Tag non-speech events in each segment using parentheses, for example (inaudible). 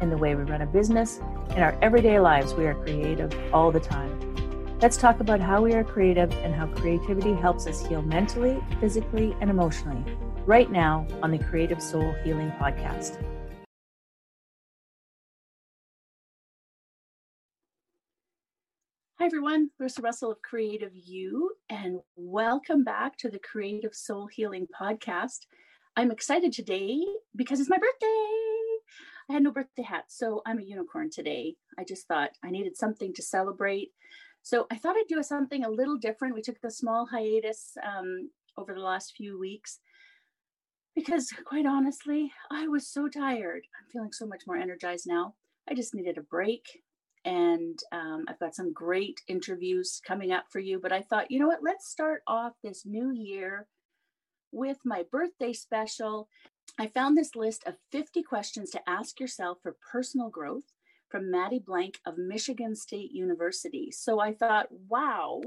in the way we run a business, in our everyday lives, we are creative all the time. Let's talk about how we are creative and how creativity helps us heal mentally, physically, and emotionally right now on the Creative Soul Healing Podcast. Hi, everyone. Larissa Russell of Creative You, and welcome back to the Creative Soul Healing Podcast. I'm excited today because it's my birthday. I had no birthday hat, so I'm a unicorn today. I just thought I needed something to celebrate. So I thought I'd do something a little different. We took a small hiatus um, over the last few weeks because, quite honestly, I was so tired. I'm feeling so much more energized now. I just needed a break. And um, I've got some great interviews coming up for you. But I thought, you know what? Let's start off this new year with my birthday special. I found this list of 50 questions to ask yourself for personal growth from Maddie Blank of Michigan State University. So I thought, wow,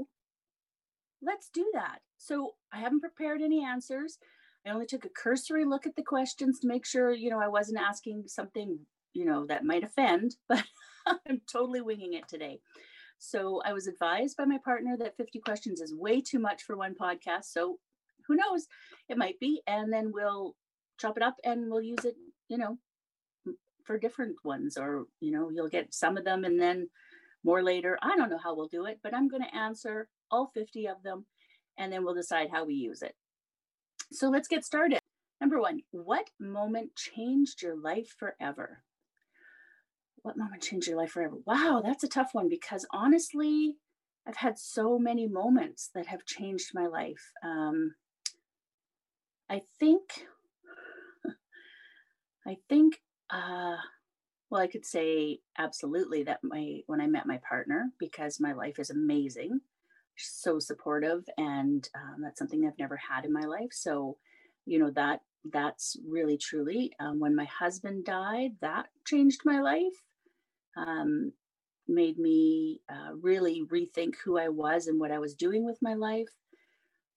let's do that. So I haven't prepared any answers. I only took a cursory look at the questions to make sure, you know, I wasn't asking something, you know, that might offend, (laughs) but I'm totally winging it today. So I was advised by my partner that 50 questions is way too much for one podcast. So who knows? It might be. And then we'll chop it up and we'll use it, you know, for different ones. Or, you know, you'll get some of them and then more later. I don't know how we'll do it, but I'm going to answer all 50 of them and then we'll decide how we use it. So let's get started. Number one, what moment changed your life forever? What moment changed your life forever? Wow, that's a tough one because honestly, I've had so many moments that have changed my life. Um, I think I think, uh, well, I could say absolutely that my when I met my partner because my life is amazing, so supportive, and um, that's something I've never had in my life. So, you know that that's really truly um, when my husband died, that changed my life. Um, made me uh, really rethink who I was and what I was doing with my life.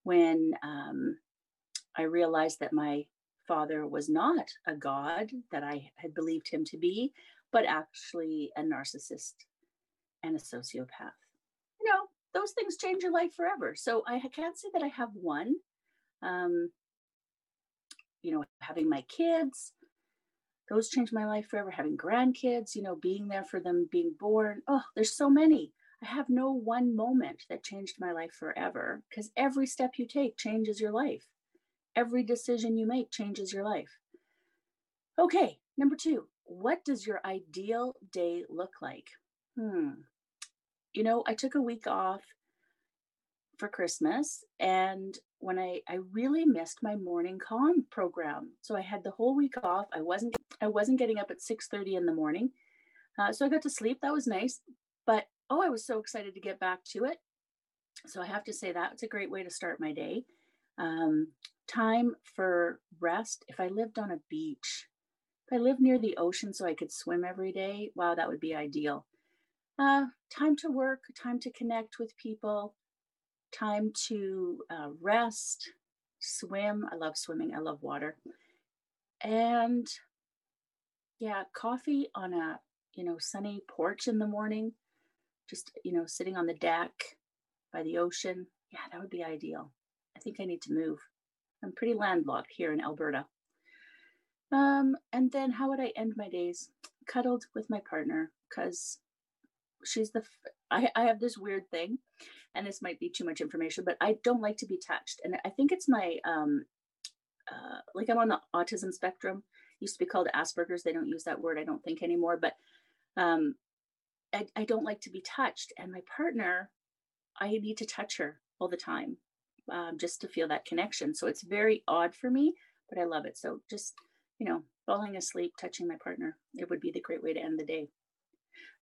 When um, I realized that my father was not a god that I had believed him to be, but actually a narcissist and a sociopath. You know, those things change your life forever. So I can't say that I have one. Um, you know, having my kids, those changed my life forever. Having grandkids, you know, being there for them, being born. Oh, there's so many. I have no one moment that changed my life forever because every step you take changes your life. Every decision you make changes your life. Okay, number two, what does your ideal day look like? Hmm. You know, I took a week off for Christmas and when I I really missed my morning calm program. So I had the whole week off. I wasn't I wasn't getting up at 6:30 in the morning. Uh, so I got to sleep. That was nice. But oh, I was so excited to get back to it. So I have to say that it's a great way to start my day. Um, time for rest. If I lived on a beach, if I lived near the ocean so I could swim every day, wow, that would be ideal. Uh, time to work, time to connect with people, time to uh, rest, swim. I love swimming, I love water. And yeah, coffee on a you know sunny porch in the morning, just you know sitting on the deck by the ocean. Yeah, that would be ideal. I think I need to move. I'm pretty landlocked here in Alberta. Um, and then how would I end my days? Cuddled with my partner because she's the. F- I, I have this weird thing, and this might be too much information, but I don't like to be touched, and I think it's my um, uh, like I'm on the autism spectrum. It used to be called Asperger's. They don't use that word, I don't think anymore. But um, I, I don't like to be touched, and my partner, I need to touch her all the time um, just to feel that connection. So it's very odd for me, but I love it. So just, you know, falling asleep, touching my partner, it would be the great way to end the day.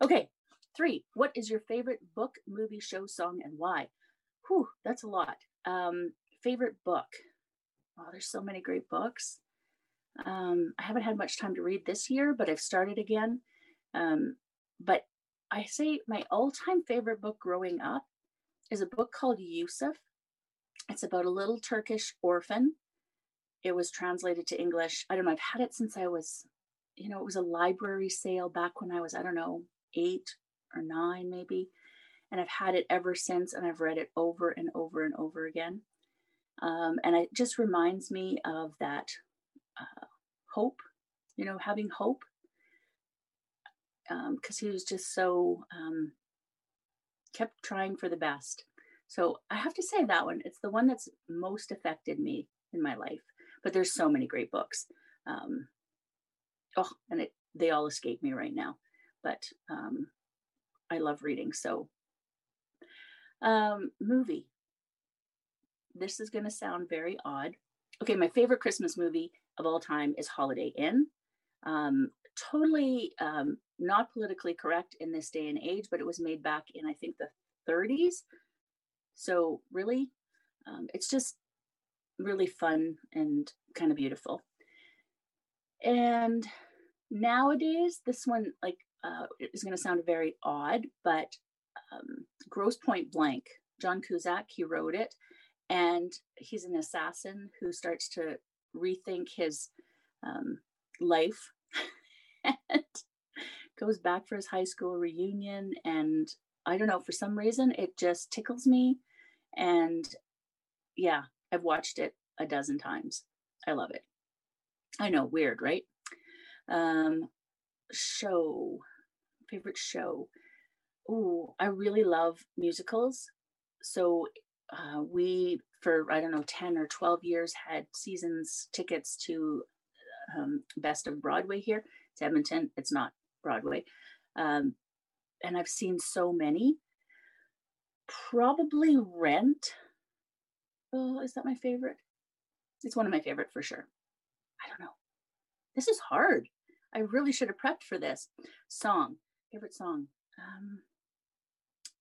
Okay, Three, what is your favorite book, movie, show, song, and why? Whew, that's a lot. Um, favorite book. Oh, there's so many great books. Um, I haven't had much time to read this year, but I've started again. Um, but I say my all-time favorite book growing up is a book called Yusuf. It's about a little Turkish orphan. It was translated to English. I don't know. I've had it since I was, you know, it was a library sale back when I was, I don't know, eight or nine maybe. And I've had it ever since, and I've read it over and over and over again. Um, and it just reminds me of that uh, hope, you know, having hope because um, he was just so um, kept trying for the best. So I have to say that one. It's the one that's most affected me in my life. But there's so many great books. Um, oh, and it they all escape me right now. But um, I love reading. So um, movie. This is going to sound very odd. Okay, my favorite Christmas movie of all time is Holiday Inn. Um, totally um, not politically correct in this day and age, but it was made back in, I think, the 30s. So, really, um, it's just really fun and kind of beautiful. And nowadays, this one, like, uh, is going to sound very odd, but um, Grosse Pointe Blank, John Cusack, he wrote it. And he's an assassin who starts to rethink his um, life (laughs) and goes back for his high school reunion. And I don't know, for some reason, it just tickles me. And yeah, I've watched it a dozen times. I love it. I know, weird, right? Um, show, favorite show. Oh, I really love musicals. So uh, we, for I don't know, 10 or 12 years, had seasons tickets to um, Best of Broadway here. It's Edmonton. It's not Broadway. Um, and I've seen so many. Probably Rent. Oh, is that my favorite? It's one of my favorite for sure. I don't know. This is hard. I really should have prepped for this. Song, favorite song. Um,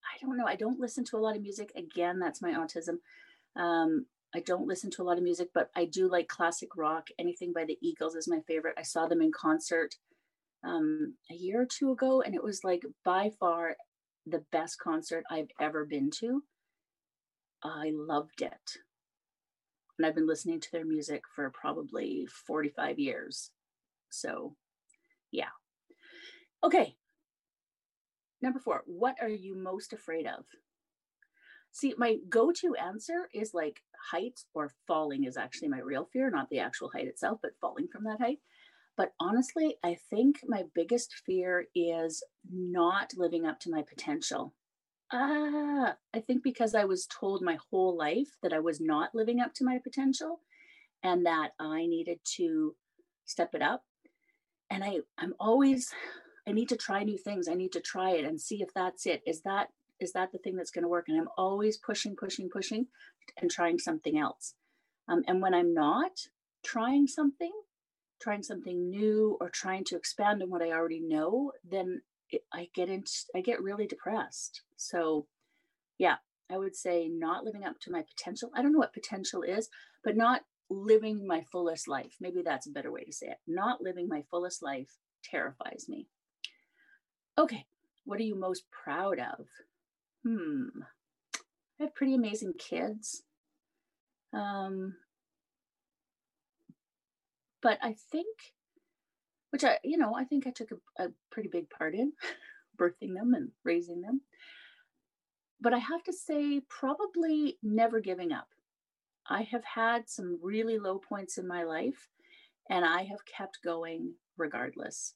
I don't know. I don't listen to a lot of music. Again, that's my autism. Um, I don't listen to a lot of music, but I do like classic rock. Anything by the Eagles is my favorite. I saw them in concert um, a year or two ago, and it was like by far the best concert I've ever been to. I loved it. And I've been listening to their music for probably 45 years. So, yeah. Okay. Number four, what are you most afraid of? See, my go to answer is like heights or falling is actually my real fear, not the actual height itself, but falling from that height. But honestly, I think my biggest fear is not living up to my potential. Ah, I think because I was told my whole life that I was not living up to my potential and that I needed to step it up. And I, I'm always, I need to try new things. I need to try it and see if that's it. Is that is that the thing that's going to work? And I'm always pushing, pushing, pushing and trying something else. Um, and when I'm not trying something, trying something new or trying to expand on what I already know, then it, I get into, I get really depressed. So yeah, I would say not living up to my potential. I don't know what potential is, but not living my fullest life. Maybe that's a better way to say it. Not living my fullest life terrifies me. Okay, what are you most proud of? Hmm. I have pretty amazing kids. Um, but I think, which I, you know, I think I took a, a pretty big part in (laughs) birthing them and raising them. But I have to say, probably never giving up. I have had some really low points in my life, and I have kept going regardless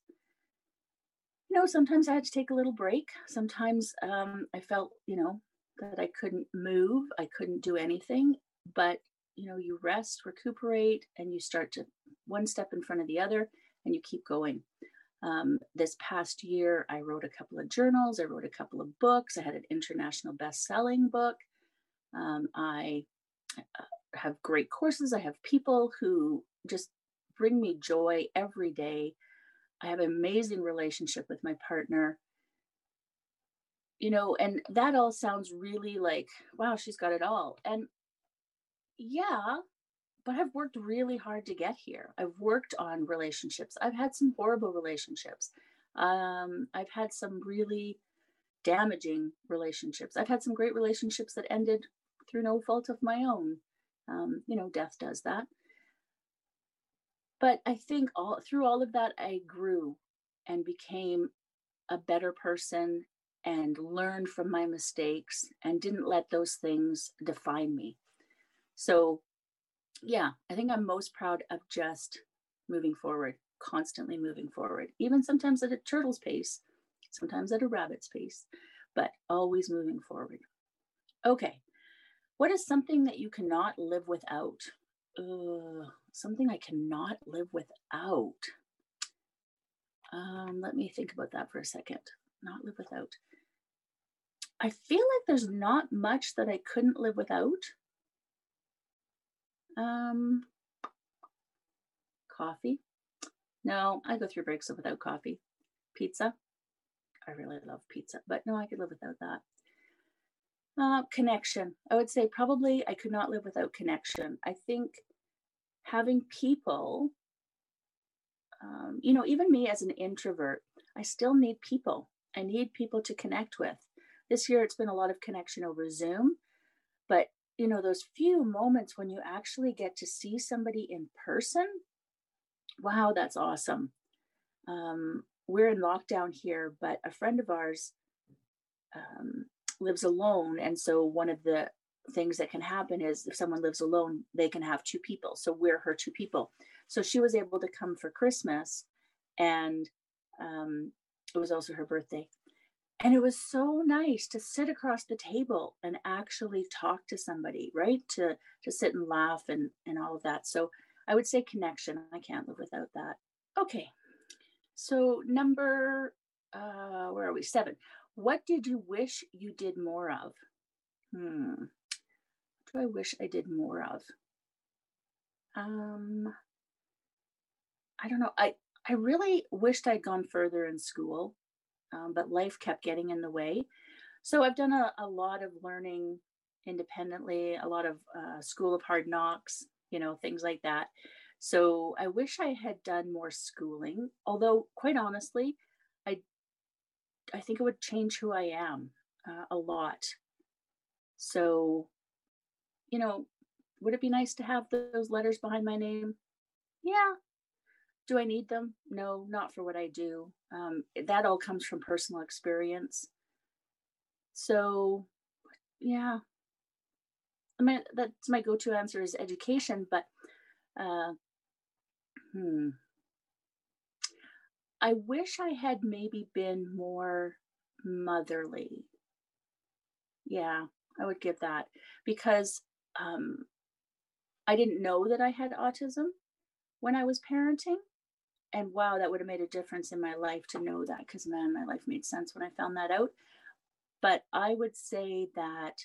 you know, sometimes I had to take a little break. Sometimes um, I felt, you know, that I couldn't move, I couldn't do anything. But, you know, you rest, recuperate, and you start to one step in front of the other and you keep going. Um, this past year, I wrote a couple of journals, I wrote a couple of books, I had an international best selling book. Um, I uh, have great courses, I have people who just bring me joy every day I have an amazing relationship with my partner. you know, and that all sounds really like, wow, she's got it all. And yeah, but I've worked really hard to get here. I've worked on relationships. I've had some horrible relationships. Um, I've had some really damaging relationships. I've had some great relationships that ended through no fault of my own. Um, you know, death does that. But I think all through all of that, I grew and became a better person and learned from my mistakes and didn't let those things define me. So, yeah, I think I'm most proud of just moving forward, constantly moving forward, even sometimes at a turtle's pace, sometimes at a rabbit's pace, but always moving forward. Okay, what is something that you cannot live without? Something I cannot live without. Um, let me think about that for a second. Not live without. I feel like there's not much that I couldn't live without. Um, coffee. No, I go through breaks without coffee. Pizza. I really love pizza, but no, I could live without that. Uh, connection. I would say probably I could not live without connection. I think having people, um, you know, even me as an introvert, I still need people. I need people to connect with. This year, it's been a lot of connection over Zoom, but you know, those few moments when you actually get to see somebody in person, wow, that's awesome. Um, we're in lockdown here, but a friend of ours um, lives alone. And so one of the things that can happen is if someone lives alone, they can have two people. So we're her two people. So she was able to come for Christmas and um, it was also her birthday. And it was so nice to sit across the table and actually talk to somebody, right? To to sit and laugh and and all of that. So I would say connection. I can't live without that. Okay. So number uh where are we? 7. What did you wish you did more of? Hmm. What do I wish I did more of? Um, I don't know. I I really wished I'd gone further in school, um, but life kept getting in the way. So I've done a, a lot of learning independently, a lot of uh, school of hard knocks, you know, things like that. So I wish I had done more schooling. Although, quite honestly, I I think it would change who I am uh, a lot. So, you know, would it be nice to have those letters behind my name? Yeah. Do I need them? No, not for what I do. Um, that all comes from personal experience. So, yeah. I mean, that's my go to answer is education, but uh, hmm. I wish I had maybe been more motherly. Yeah, I would give that because um, I didn't know that I had autism when I was parenting. And wow, that would have made a difference in my life to know that because man, my life made sense when I found that out. But I would say that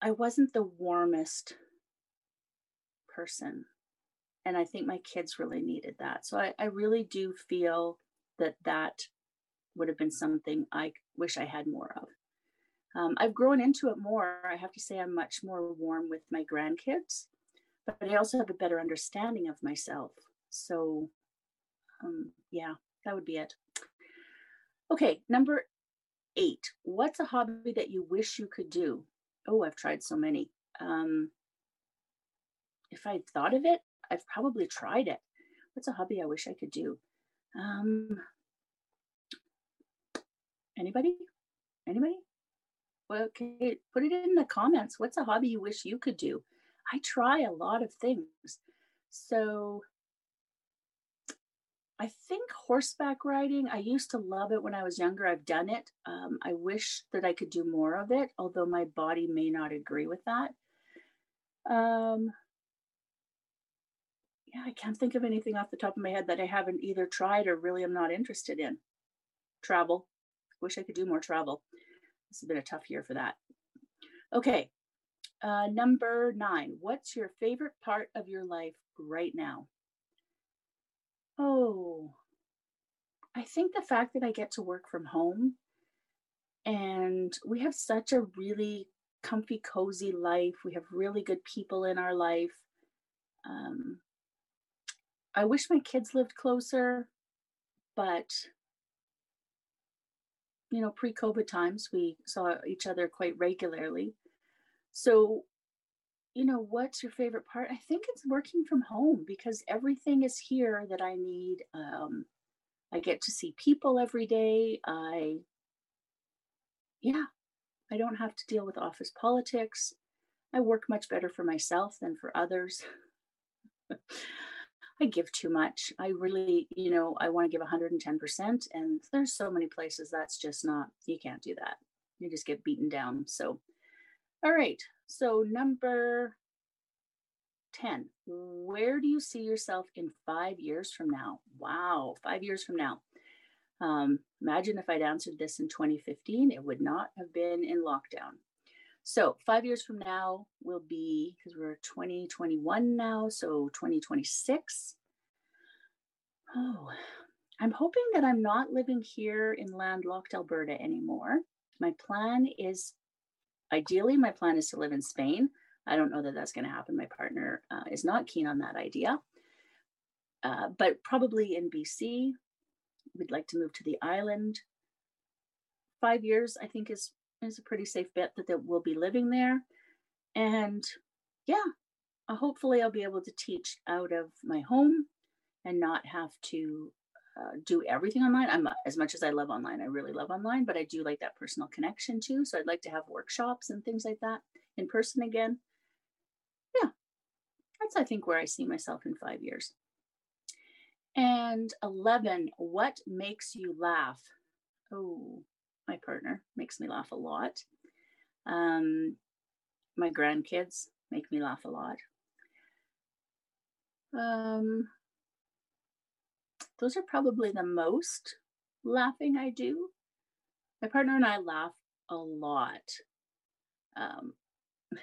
I wasn't the warmest person and I think my kids really needed that. So I, I really do feel that that would have been something I wish I had more of. Um, I've grown into it more. I have to say, I'm much more warm with my grandkids, but I also have a better understanding of myself. So, um, yeah, that would be it. Okay, number eight. What's a hobby that you wish you could do? Oh, I've tried so many. Um, if I'd thought of it, I've probably tried it. What's a hobby I wish I could do? Um, anybody? Anybody? Well, okay, put it in the comments. What's a hobby you wish you could do? I try a lot of things. So I think horseback riding, I used to love it when I was younger. I've done it. Um, I wish that I could do more of it, although my body may not agree with that. Um, yeah, I can't think of anything off the top of my head that I haven't either tried or really am not interested in. Travel. Wish I could do more travel. This has been a tough year for that. Okay. Uh, number nine. What's your favorite part of your life right now? Oh, I think the fact that I get to work from home and we have such a really comfy, cozy life. We have really good people in our life. Um, I wish my kids lived closer, but you know, pre COVID times, we saw each other quite regularly. So, you know, what's your favorite part? I think it's working from home because everything is here that I need. Um, I get to see people every day. I, yeah, I don't have to deal with office politics. I work much better for myself than for others. (laughs) I give too much. I really, you know, I want to give 110%. And there's so many places that's just not, you can't do that. You just get beaten down. So, all right. So, number 10, where do you see yourself in five years from now? Wow, five years from now. Um, imagine if I'd answered this in 2015, it would not have been in lockdown. So, five years from now will be because we're 2021 now, so 2026. Oh, I'm hoping that I'm not living here in landlocked Alberta anymore. My plan is ideally, my plan is to live in Spain. I don't know that that's going to happen. My partner uh, is not keen on that idea. Uh, but probably in BC, we'd like to move to the island. Five years, I think, is is a pretty safe bet that, that we'll be living there. And yeah, uh, hopefully I'll be able to teach out of my home and not have to uh, do everything online. I'm as much as I love online, I really love online, but I do like that personal connection too. So I'd like to have workshops and things like that in person again. Yeah, that's I think where I see myself in five years. And 11, what makes you laugh? Oh, my partner makes me laugh a lot. Um, my grandkids make me laugh a lot. Um, those are probably the most laughing I do. My partner and I laugh a lot. Um, (laughs)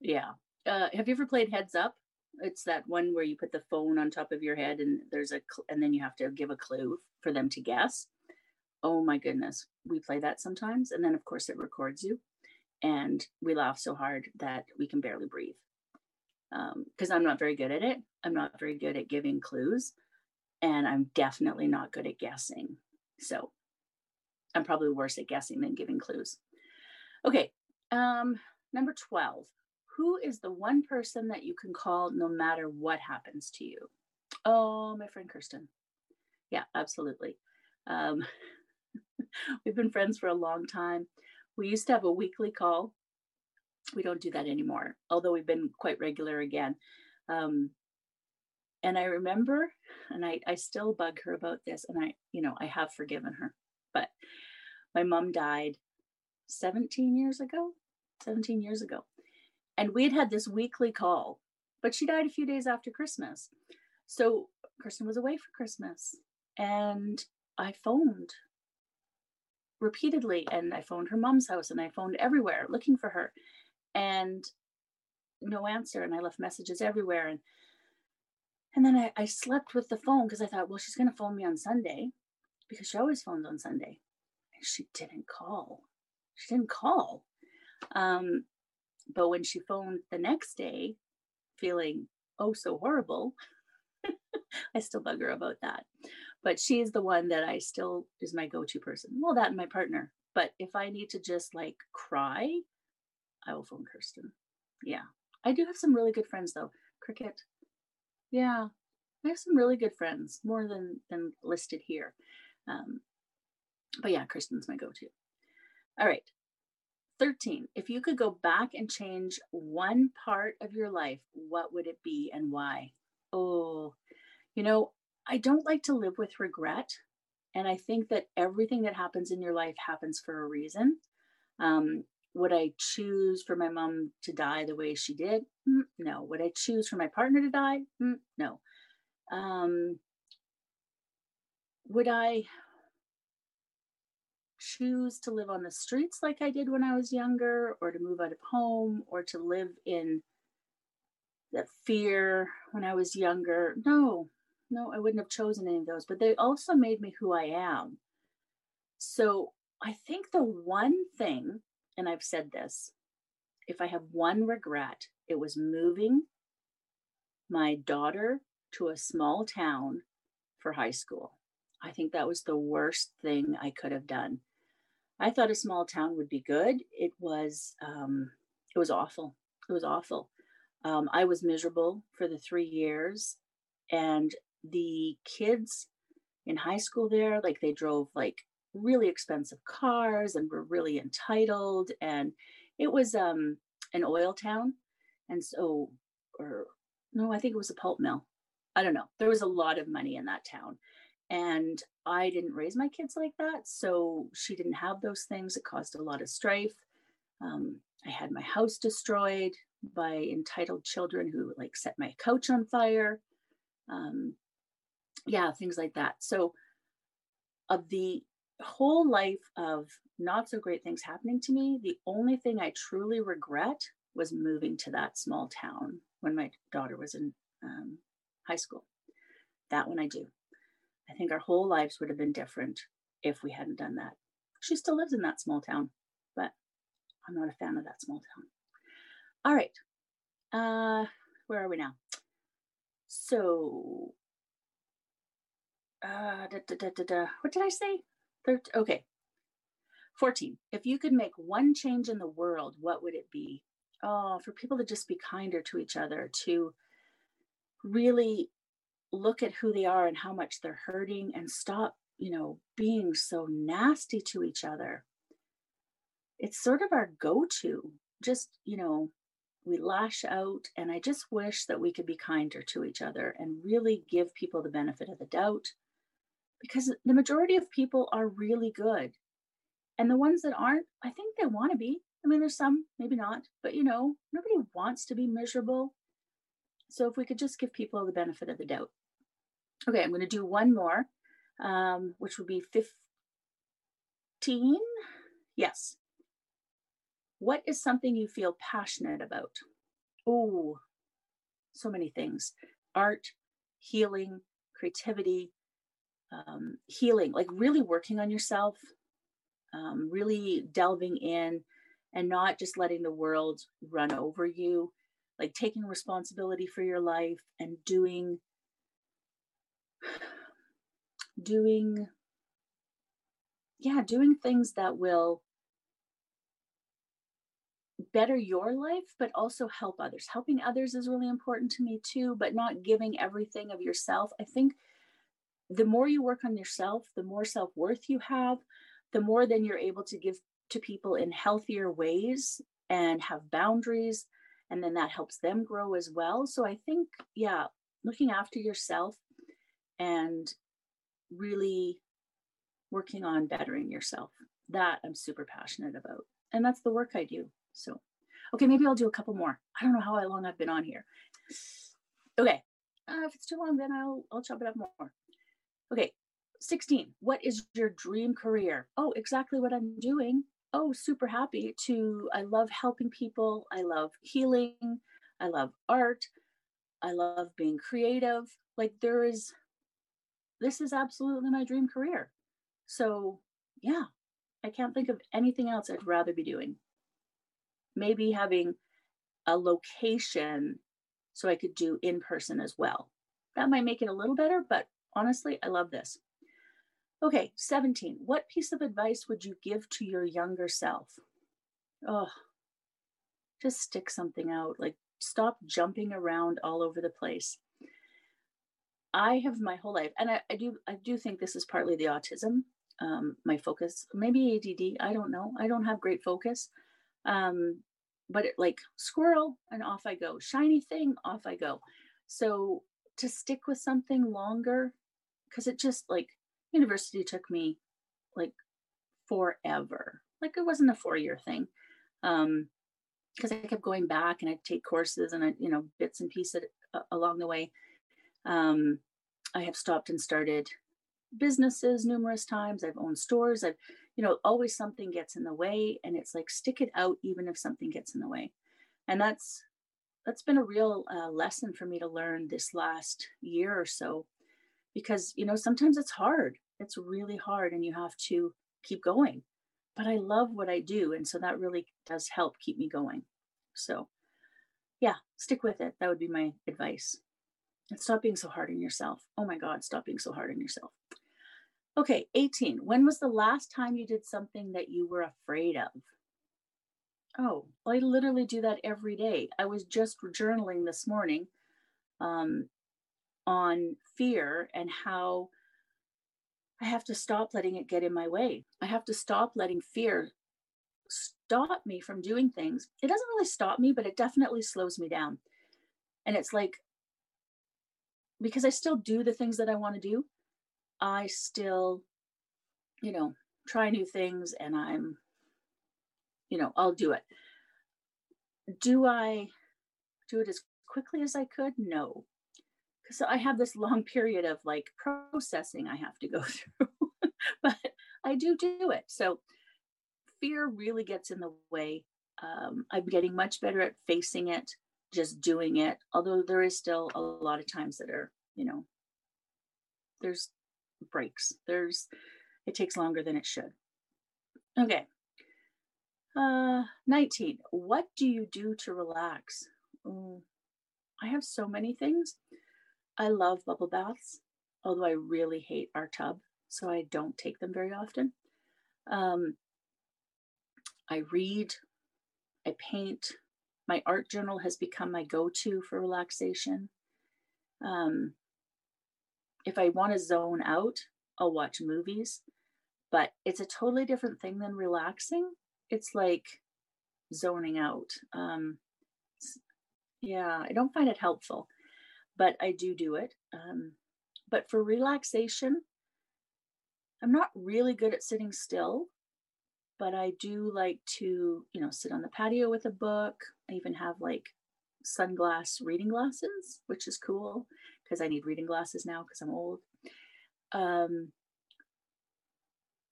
yeah. Uh, have you ever played Heads Up? It's that one where you put the phone on top of your head and there's a cl- and then you have to give a clue for them to guess oh my goodness, we play that sometimes. And then, of course, it records you. And we laugh so hard that we can barely breathe. Because um, I'm not very good at it. I'm not very good at giving clues. And I'm definitely not good at guessing. So I'm probably worse at guessing than giving clues. Okay. Um, number 12. Who is the one person that you can call no matter what happens to you? Oh, my friend Kirsten. Yeah, absolutely. Um, (laughs) We've been friends for a long time. We used to have a weekly call. We don't do that anymore, although we've been quite regular again. Um, and I remember, and I, I still bug her about this, and I, you know, I have forgiven her, but my mom died 17 years ago, 17 years ago. And we had had this weekly call, but she died a few days after Christmas. So Kirsten was away for Christmas. And I phoned repeatedly and I phoned her mom's house and I phoned everywhere looking for her and no answer and I left messages everywhere and and then I, I slept with the phone because I thought, well, she's gonna phone me on Sunday because she always phones on Sunday. And she didn't call. She didn't call. Um, but when she phoned the next day, feeling oh so horrible, (laughs) I still bug her about that but she's the one that I still is my go-to person. Well, that and my partner. But if I need to just like cry, I will phone Kirsten. Yeah. I do have some really good friends though. Cricket. Yeah. I have some really good friends, more than than listed here. Um, but yeah, Kristen's my go-to. All right. 13. If you could go back and change one part of your life, what would it be and why? Oh, you know, I don't like to live with regret. And I think that everything that happens in your life happens for a reason. Um, would I choose for my mom to die the way she did? Mm, no. Would I choose for my partner to die? Mm, no. Um, would I choose to live on the streets like I did when I was younger, or to move out of home, or to live in the fear when I was younger? No, no, I wouldn't have chosen any of those, but they also made me who I am. So I think the one thing, and I've said this, if I have one regret, it was moving my daughter to a small town for high school. I think that was the worst thing I could have done. I thought a small town would be good. It was um, it was awful. It was awful. Um, I was miserable for the three years, and the kids in high school there, like they drove like really expensive cars and were really entitled, and it was um, an oil town, and so or no, I think it was a pulp mill. I don't know. There was a lot of money in that town. And I didn't raise my kids like that. So she didn't have those things. It caused a lot of strife. Um, I had my house destroyed by entitled children who like set my couch on fire. Um, yeah, things like that. So, of the whole life of not so great things happening to me, the only thing I truly regret was moving to that small town when my daughter was in um, high school. That one I do. I think our whole lives would have been different if we hadn't done that. She still lives in that small town, but I'm not a fan of that small town. All right. Uh, where are we now? So, uh, da, da, da, what did I say? Thir- okay. 14. If you could make one change in the world, what would it be? oh, for people to just be kinder to each other, to really look at who they are and how much they're hurting and stop, you know, being so nasty to each other. It's sort of our go to. Just, you know, we lash out. And I just wish that we could be kinder to each other and really give people the benefit of the doubt because the majority of people are really good. And the ones that aren't, I think they want to be. I mean, there's some, maybe not, but you know, nobody wants to be miserable. So if we could just give people the benefit of the doubt. Okay, I'm going to do one more, um, which would be 15. Yes. What is something you feel passionate about? Oh, so many things art, healing, creativity, um, healing, like really working on yourself, um, really delving in and not just letting the world run over you, like taking responsibility for your life and doing (sighs) doing yeah, doing things that will better your life but also help others. Helping others is really important to me too, but not giving everything of yourself. I think the more you work on yourself, the more self-worth you have, the more then you're able to give to people in healthier ways and have boundaries and then that helps them grow as well. So i think yeah looking after yourself and really working on bettering yourself that i'm super passionate about. And that's the work i do so. Okay maybe i'll do a couple more. I don't know how long i've been on here. Okay uh, if it's too long then i'll i'll chop it up more okay 16 what is your dream career oh exactly what i'm doing oh, super happy to, I love helping people. I love healing. I love art. I love being creative. Like there is, this is absolutely my dream career. So yeah, I can't think of anything else I'd rather be doing. Maybe having a location so I could do in person as well. That might make it a little better, but honestly, I love this. Okay, 17. What piece of advice would you give to your younger self? Oh, just stick something out. Like, stop jumping around all over the place. I have my whole life, and I, I do I do think this is partly the autism, um, my focus, maybe ADD. I don't know. I don't have great focus, um, but it, like squirrel, and off I go. Shiny thing, off I go. So to stick with something longer, because it just like university took me like forever. Like it wasn't a four year thing. Um, because I kept going back and I'd take courses and I, you know, bits and pieces uh, along the way. Um, I have stopped and started businesses numerous times. I've owned stores. I've, you know, always something gets in the way, and it's like stick it out even if something gets in the way. And that's that's been a real uh, lesson for me to learn this last year or so because, you know, sometimes it's hard. It's really hard and you have to keep going. But I love what I do. And so that really does help keep me going. So, yeah, stick with it. That would be my advice. And stop being so hard on yourself. Oh my God, stop being so hard on yourself. Okay, 18. When was the last time you did something that you were afraid of? Oh, I literally do that every day. I was just journaling this morning um, on fear and how I have to stop letting it get in my way. I have to stop letting fear stop me from doing things. It doesn't really stop me, but it definitely slows me down. And it's like, because I still do the things that I want to do, I still, you know, try new things and I'm, you know, I'll do it. Do I do it as quickly as I could? No. Because I have this long (laughs) period of like processing I have to go (laughs) through, but I do do it. So fear really gets in the way. Um, I'm getting much better at facing it, just doing it. Although there is still a lot of times that are, you know, there's breaks. There's, it takes longer than it should. Okay. Uh, 19. What do you do to relax? Oh, I have so many things. I love bubble baths, although I really hate our tub, so I don't take them very often. Um, I read, I paint. My art journal has become my go to for relaxation. Um, if I want to zone out, I'll watch movies, but it's a totally different thing than relaxing. It's like zoning out. Um, yeah, I don't find it helpful, but I do do it. Um, but for relaxation, I'm not really good at sitting still but I do like to, you know, sit on the patio with a book. I even have like sunglass reading glasses, which is cool because I need reading glasses now because I'm old. Um,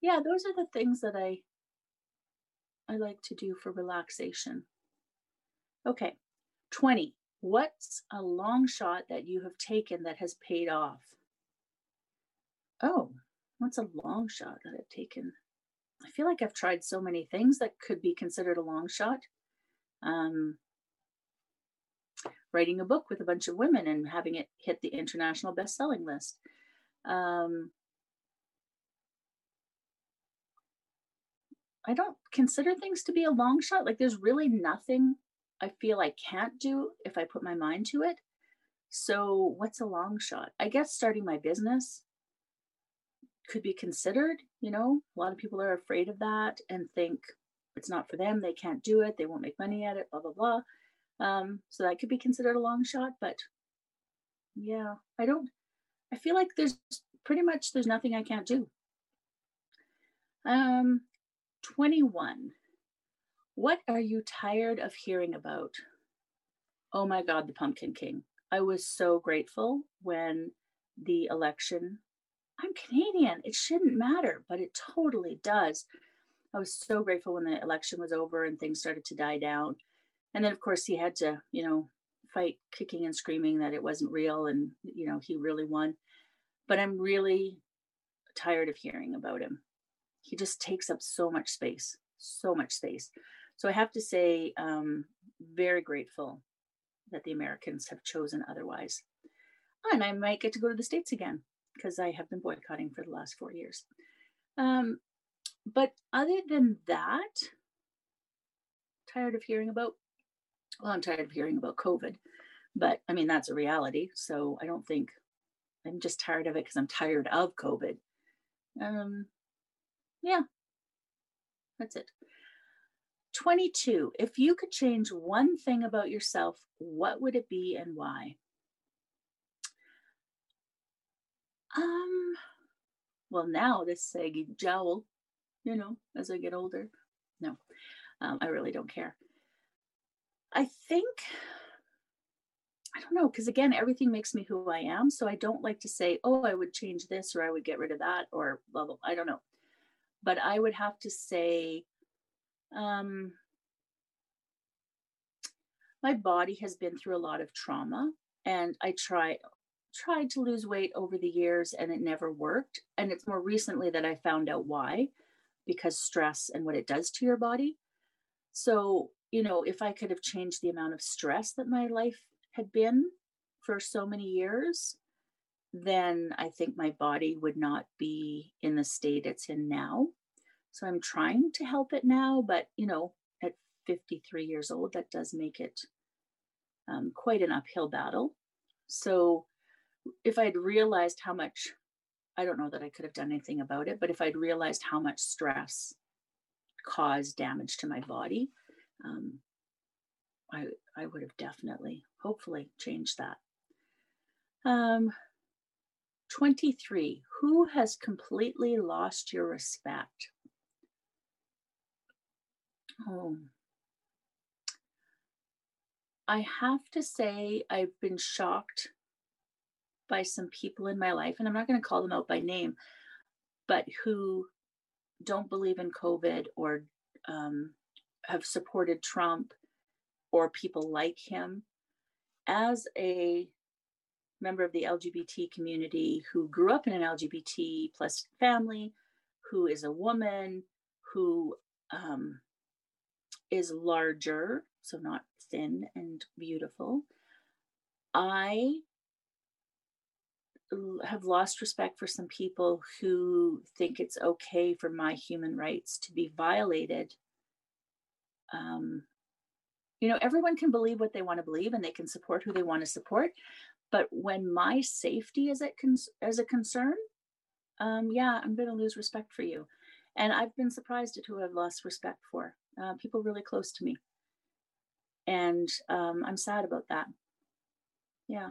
yeah, those are the things that I I like to do for relaxation. Okay, 20. What's a long shot that you have taken that has paid off? Oh, what's a long shot that I've taken? I feel like I've tried so many things that could be considered a long shot. Um, writing a book with a bunch of women and having it hit the international best-selling list. Um, I don't consider things to be a long shot. Like there's really nothing I feel I can't do if I put my mind to it. So what's a long shot? I guess starting my business could be considered. You know, a lot of people are afraid of that and think it's not for them, they can't do it, they won't make money at it, blah, blah, blah. Um, so that could be considered a long shot, but yeah, I don't, I feel like there's pretty much, there's nothing I can't do. Um, 21. What are you tired of hearing about? Oh my God, the Pumpkin King. I was so grateful when the election I'm Canadian. It shouldn't matter, but it totally does. I was so grateful when the election was over and things started to die down. And then, of course, he had to, you know, fight kicking and screaming that it wasn't real and, you know, he really won. But I'm really tired of hearing about him. He just takes up so much space, so much space. So I have to say, um, very grateful that the Americans have chosen otherwise. And I might get to go to the States again because I have been boycotting for the last four years. Um, but other than that, tired of hearing about, well, I'm tired of hearing about COVID, but I mean, that's a reality. So I don't think I'm just tired of it because I'm tired of COVID. Um, yeah, that's it. 22. If you could change one thing about yourself, what would it be and why? Um, well, now this saggy jowl, you know, as I get older. No, um, I really don't care. I think, I don't know, because again, everything makes me who I am. So I don't like to say, oh, I would change this or I would get rid of that or blah, blah. I don't know. But I would have to say, um, my body has been through a lot of trauma and I try tried to lose weight over the years and it never worked. And it's more recently that I found out why, because stress and what it does to your body. So, you know, if I could have changed the amount of stress that my life had been for so many years, then I think my body would not be in the state it's in now. So I'm trying to help it now, but you know, at 53 years old, that does make it um, quite an uphill battle. So if I'd realized how much, I don't know that I could have done anything about it, but if I'd realized how much stress caused damage to my body, um, I I would have definitely, hopefully, changed that. Um, 23. Who has completely lost your respect? Oh. I have to say, I've been shocked by some people in my life, and I'm not going to call them out by name, but who don't believe in COVID or um, have supported Trump or people like him. As a member of the LGBT community who grew up in an LGBT plus family, who is a woman, who um, is larger, so not thin and beautiful, I have lost respect for some people who think it's okay for my human rights to be violated. Um, you know, everyone can believe what they want to believe and they can support who they want to support. But when my safety is at con- as a concern, um, yeah, I'm going to lose respect for you. And I've been surprised at who I've lost respect for. Uh, people really close to me. And um, I'm sad about that. Yeah.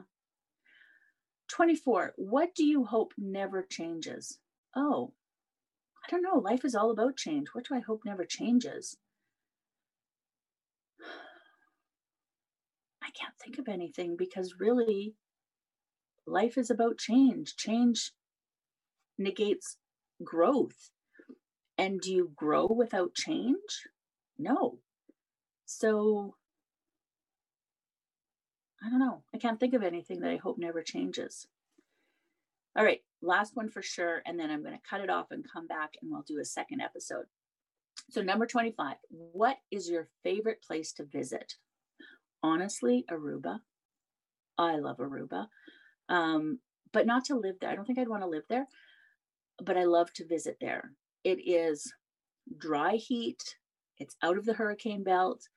24. What do you hope never changes? Oh, I don't know. Life is all about change. What do I hope never changes? I can't think of anything because really, life is about change. Change negates growth. And do you grow without change? No. So I don't know. I can't think of anything that I hope never changes. All right, last one for sure. And then I'm going to cut it off and come back and we'll do a second episode. So, number 25, what is your favorite place to visit? Honestly, Aruba. I love Aruba, um, but not to live there. I don't think I'd want to live there, but I love to visit there. It is dry heat, it's out of the hurricane belt,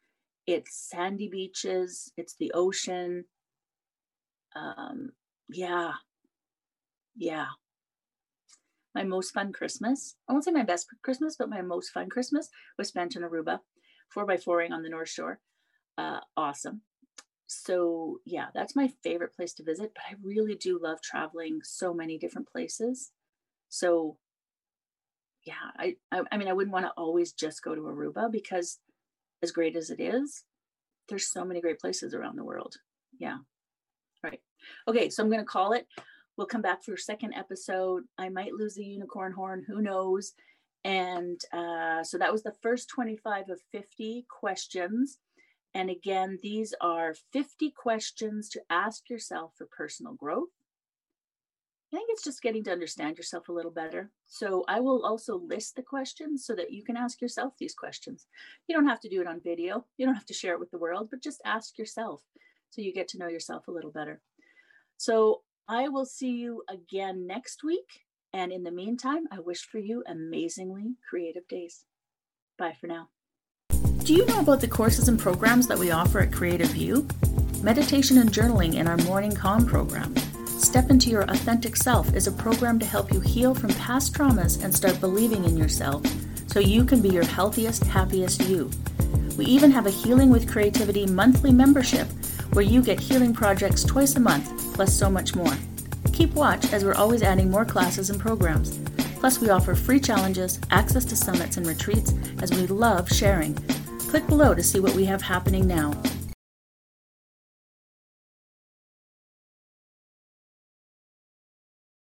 it's sandy beaches, it's the ocean. Um, yeah, yeah. My most fun Christmas, I won't say my best Christmas, but my most fun Christmas was spent in Aruba, four by fouring on the North Shore. Uh, awesome. So, yeah, that's my favorite place to visit, but I really do love traveling so many different places. So, yeah, I, I, I mean, I wouldn't want to always just go to Aruba because as great as it is, there's so many great places around the world. Yeah. All right. Okay. So I'm going to call it. We'll come back for a second episode. I might lose the unicorn horn. Who knows? And uh, so that was the first 25 of 50 questions. And again, these are 50 questions to ask yourself for personal growth. I think it's just getting to understand yourself a little better. So I will also list the questions so that you can ask yourself these questions. You don't have to do it on video, you don't have to share it with the world, but just ask yourself so you get to know yourself a little better. So I will see you again next week. And in the meantime, I wish for you amazingly creative days. Bye for now. Do you know about the courses and programs that we offer at Creative View? Meditation and journaling in our morning calm program Step into Your Authentic Self is a program to help you heal from past traumas and start believing in yourself so you can be your healthiest, happiest you. We even have a Healing with Creativity monthly membership where you get healing projects twice a month, plus so much more. Keep watch as we're always adding more classes and programs. Plus, we offer free challenges, access to summits and retreats, as we love sharing. Click below to see what we have happening now.